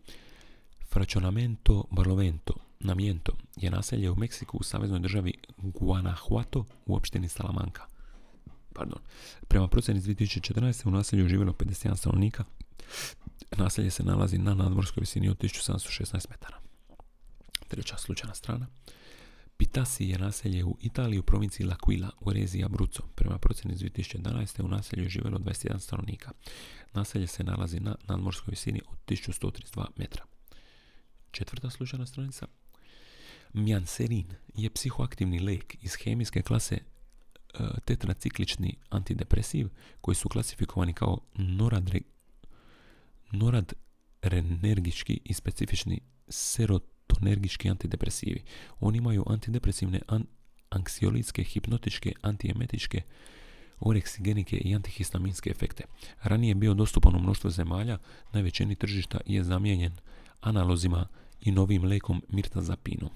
Fracionamento Barlovento Namiento je naselje u Meksiku u saveznoj državi Guanajuato u opštini Salamanca. Pardon. Prema procjeni iz 2014. u naselju živjelo 51 stanovnika. Naselje se nalazi na nadmorskoj visini od 1716 metara. Treća slučajna strana. Pitasi je naselje u Italiji u provinciji L'Aquila u Rezija Abruzzo. Prema procjeni iz 2011. u naselju je živjelo 21 stanovnika. Naselje se nalazi na nadmorskoj visini od 1132 metra. Četvrta slučajna stranica. Mjanserin je psihoaktivni lek iz hemijske klase e, tetraciklični antidepresiv koji su klasifikovani kao noradre, noradrenergički i specifični serotonergički antidepresivi. Oni imaju antidepresivne, an, anksiolitske, hipnotičke, antiemetičke, oreksigenike i antihistaminske efekte. Ranije je bio dostupan u mnoštvo zemalja, najvećini tržišta je zamijenjen analozima i novim lekom mirtazapinom.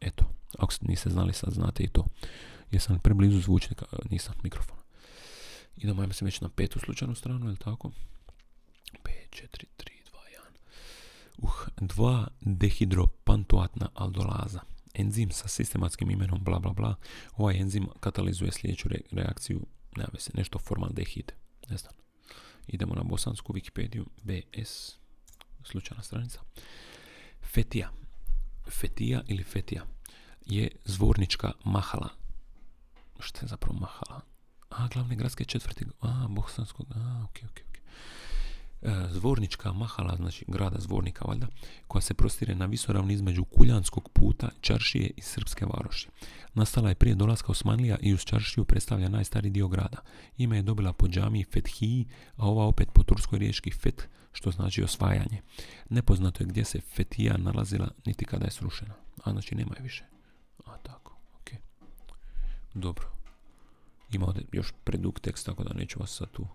Eto, ako niste znali, sad znate i to. Jesam preblizu zvučnika, nisam mikrofona. Idemo, ja se već na petu slučajnu stranu, je li tako? 5, 4, 3, 2, 1. Uh, 2 dehidropantoatna aldolaza. Enzim sa sistematskim imenom bla bla bla. Ovaj enzim katalizuje sljedeću reakciju, nema se, nešto formaldehid. Ne znam. Idemo na bosansku Wikipediju. BS. Slučajna stranica. Fetija. Fetija ili Fetija je zvornička mahala. Što je zapravo mahala? A, glavne gradske četvrti. A, bosanskog. A, ok, ok, ok. E, zvornička mahala, znači grada Zvornika, valjda, koja se prostire na visoravni između Kuljanskog puta, Čaršije i Srpske varoši. Nastala je prije dolaska Osmanlija i uz Čaršiju predstavlja najstariji dio grada. Ime je dobila po džamiji Fethiji, a ova opet po turskoj riječki Feth, što znači osvajanje. Nepoznato je gdje se Fetija nalazila, niti kada je srušena. A znači nema je više. A tako, ok. Dobro. Ima ovdje još predug tekst, tako da neću vas sad tu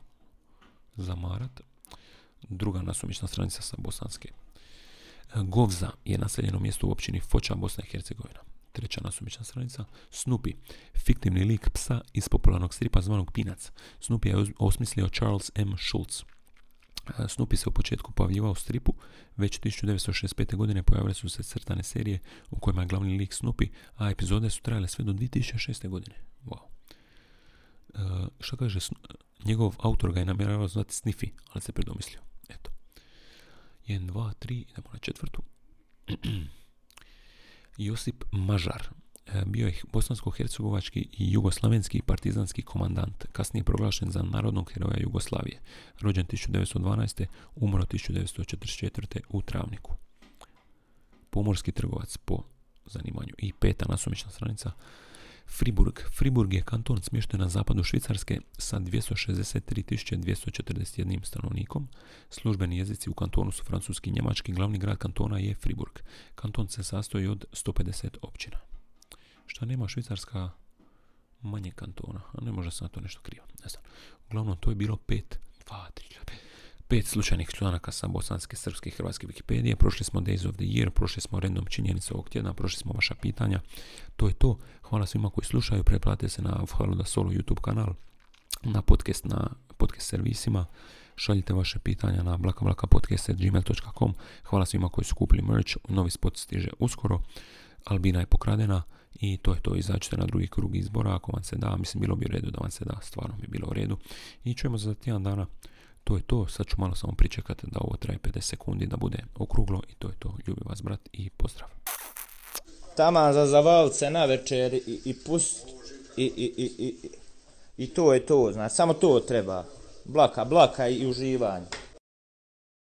zamarat. Druga nasumična stranica sa bosanske. Govza je naseljeno mjesto u općini Foča, Bosna i Hercegovina. Treća nasumična stranica. Snoopy, fiktivni lik psa iz popularnog stripa zvanog Pinac. Snoopy je osmislio Charles M. Schultz. Snoopy se u početku pojavljivao u stripu, već 1965. godine pojavile su se crtane serije u kojima je glavni lik Snoopy, a epizode su trajale sve do 2006. godine. Wow. Uh, što kaže, njegov autor ga je namjeravao zvati Sniffy, ali se predomislio. Eto. 1, 2, 3, idemo na četvrtu. Josip Mažar, E, bio je bosansko-hercegovački i jugoslavenski partizanski komandant, kasnije proglašen za narodnog heroja Jugoslavije, rođen 1912. umro 1944. u Travniku. Pomorski trgovac po zanimanju i peta nasumična stranica Friburg. Friburg je kanton smješten na zapadu Švicarske sa 263.241 stanovnikom. Službeni jezici u kantonu su francuski i njemački. Glavni grad kantona je Friburg. Kanton se sastoji od 150 općina. Šta nema Švicarska manje kantona, a ne može sam to nešto krivo, ne znam. Uglavnom, to je bilo pet, dva, tri, pet slučajnih članaka sa bosanske, srpske i hrvatske Wikipedije. Prošli smo Days of the Year, prošli smo random činjenice ovog tjedna, prošli smo vaša pitanja. To je to. Hvala svima koji slušaju. Pretplatite se na Hvala Solo YouTube kanal, na podcast, na podcast servisima. Šaljite vaše pitanja na blakablakapodcast.gmail.com Hvala svima koji su kupili merch. Novi spot stiže uskoro. Albina je pokradena i to je to. Izađite na drugi krug izbora ako vam se da. Mislim, bilo bi u redu da vam se da. Stvarno bi bilo u redu. I čujemo za tjedan dana. To je to. Sad ću malo samo pričekati da ovo traje 50 sekundi, da bude okruglo. I to je to. Ljubim vas, brat, i pozdrav. Taman za zavalce na večer i, i pust i, i, i, i, i to je to, znači samo to treba. Blaka, blaka i uživanje.